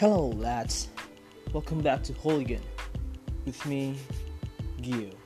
Hello, lads. Welcome back to Hooligan with me, Gio.